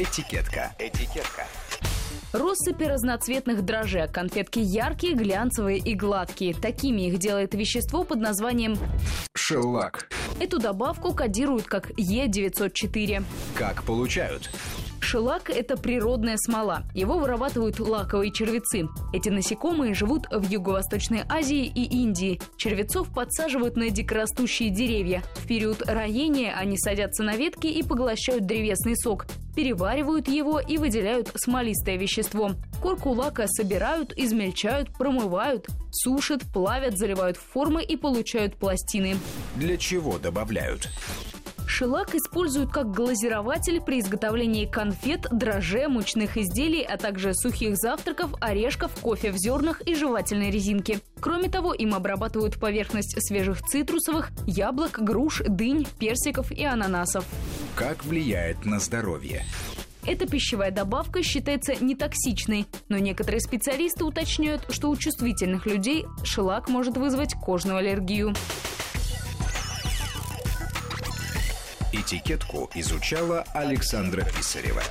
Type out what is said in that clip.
Этикетка. Этикетка. Россыпи разноцветных дрожжей. Конфетки яркие, глянцевые и гладкие. Такими их делает вещество под названием Шеллак. Эту добавку кодируют как Е904. Как получают? Шелак – это природная смола. Его вырабатывают лаковые червецы. Эти насекомые живут в Юго-Восточной Азии и Индии. Червецов подсаживают на дикорастущие деревья. В период роения они садятся на ветки и поглощают древесный сок переваривают его и выделяют смолистое вещество. Корку лака собирают, измельчают, промывают, сушат, плавят, заливают в формы и получают пластины. Для чего добавляют? Шелак используют как глазирователь при изготовлении конфет, дрожжей, мучных изделий, а также сухих завтраков, орешков, кофе в зернах и жевательной резинки. Кроме того, им обрабатывают поверхность свежих цитрусовых, яблок, груш, дынь, персиков и ананасов. Как влияет на здоровье? Эта пищевая добавка считается нетоксичной, но некоторые специалисты уточняют, что у чувствительных людей шелак может вызвать кожную аллергию. Этикетку изучала Александра Писарева.